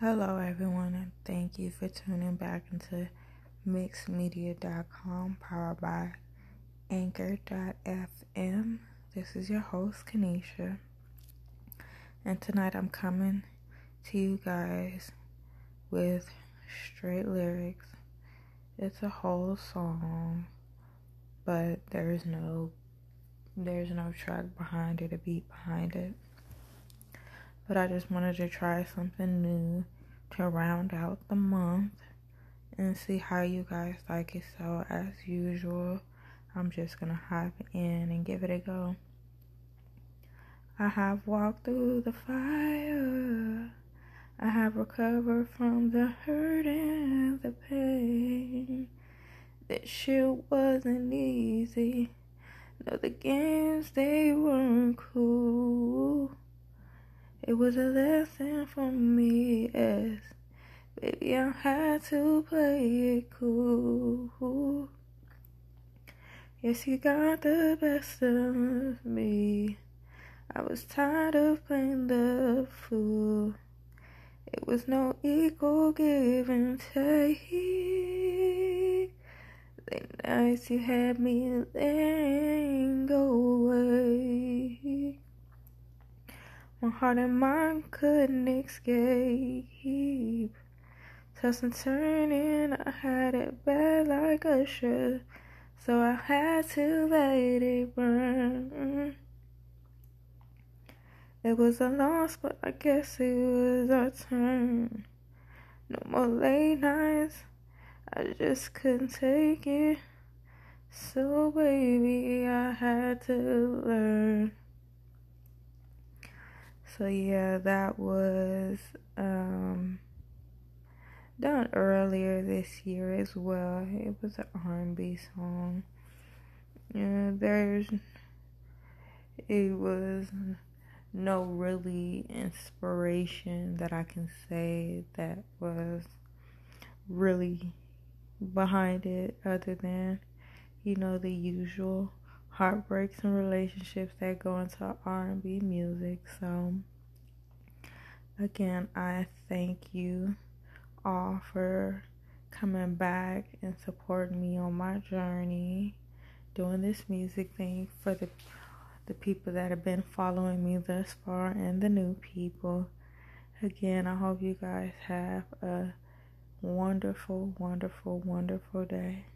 Hello, everyone, and thank you for tuning back into mixedmedia.com, powered by anchor.fm. This is your host, Kanisha, and tonight I'm coming to you guys with straight lyrics. It's a whole song, but there's no there's no track behind it, a beat behind it but I just wanted to try something new to round out the month and see how you guys like it. So, as usual, I'm just gonna hop in and give it a go. I have walked through the fire. I have recovered from the hurt and the pain. That shit wasn't easy. No, the games they weren't cool. It was a lesson for me, yes. Baby, I had to play it cool. Yes, you got the best of me. I was tired of playing the fool. It was no equal give and take. The nights you had me go away. My heart and mind couldn't escape. Tossing turning, I had it bad like a shirt. So I had to let it burn. It was a loss, but I guess it was our turn. No more late nights, I just couldn't take it. So, baby, I had to learn. So yeah, that was um, done earlier this year as well. It was an R&B song. Yeah, there's it was no really inspiration that I can say that was really behind it other than you know the usual heartbreaks and relationships that go into R&B music. So again, I thank you all for coming back and supporting me on my journey doing this music thing for the the people that have been following me thus far and the new people. Again, I hope you guys have a wonderful, wonderful, wonderful day.